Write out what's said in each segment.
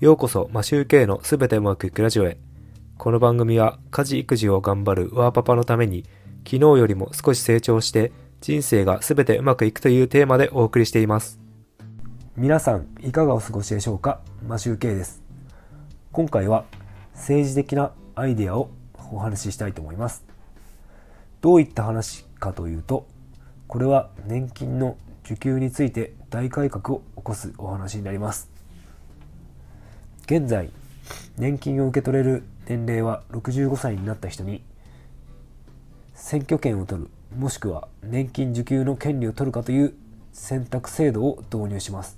ようこそマシューケイのすべてうまくいくラジオへ。この番組は家事育児を頑張るワーパパのために昨日よりも少し成長して人生がすべてうまくいくというテーマでお送りしています。皆さんいかがお過ごしでしょうか？マシューケイです。今回は政治的なアイデアをお話ししたいと思います。どういった話かというと、これは年金の受給について大改革を起こすお話になります。現在年金を受け取れる年齢は65歳になった人に選挙権を取るもしくは年金受給の権利を取るかという選択制度を導入します。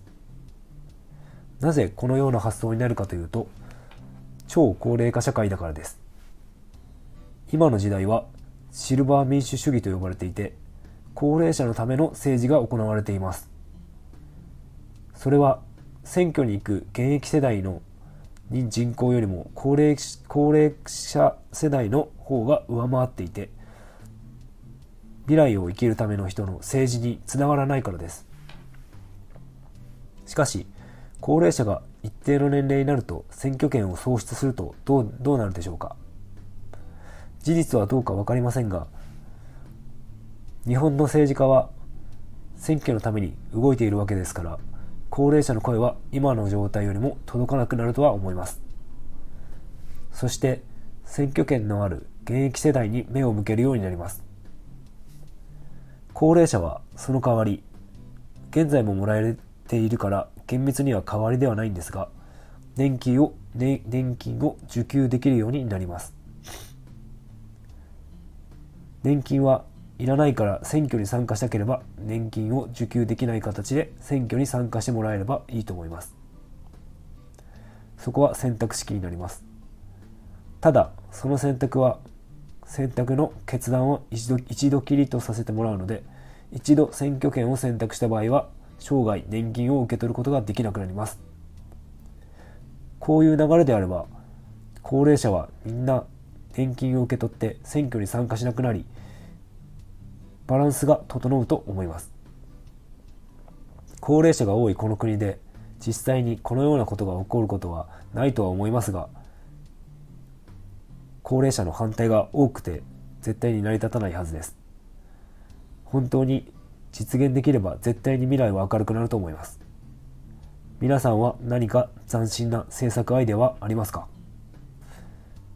なぜこのような発想になるかというと超高齢化社会だからです。今の時代はシルバー民主主義と呼ばれていて高齢者のための政治が行われています。それは選挙に行く現役世代の人口よりも高齢高齢者世代の方が上回っていて未来を生きるための人の政治につながらないからです。しかし高齢者が一定の年齢になると選挙権を喪失するとどうどうなるでしょうか。事実はどうか分かりませんが日本の政治家は選挙のために動いているわけですから高齢者の声は今の状態よりも届かなくなるとは思います。そして選挙権のある現役世代に目を向けるようになります。高齢者はその代わり現在ももらえているから厳密には代わりではないんですが年金を、ね、年金を受給できるようになります。年金はいらないから選挙に参加したければ年金を受給できない形で選挙に参加してもらえればいいと思います。そこは選択式になります。ただその選択は選択の決断を一度一度きりとさせてもらうので一度選挙権を選択した場合は生涯年金を受け取ることができなくなります。こういう流れであれば高齢者はみんな年金を受け取って選挙に参加しなくなりバランスが整うと思います。高齢者が多いこの国で実際にこのようなことが起こることはないとは思いますが高齢者の反対が多くて絶対に成り立たないはずです。本当に実現できれば絶対に未来は明るくなると思います。皆さんは何か斬新な政策アイデアはありますか？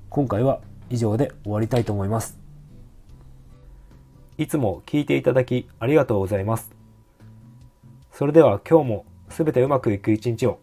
今回は以上で終わりたいと思います。いつも聞いていただきありがとうございます。それでは今日も全てうまくいく一日を。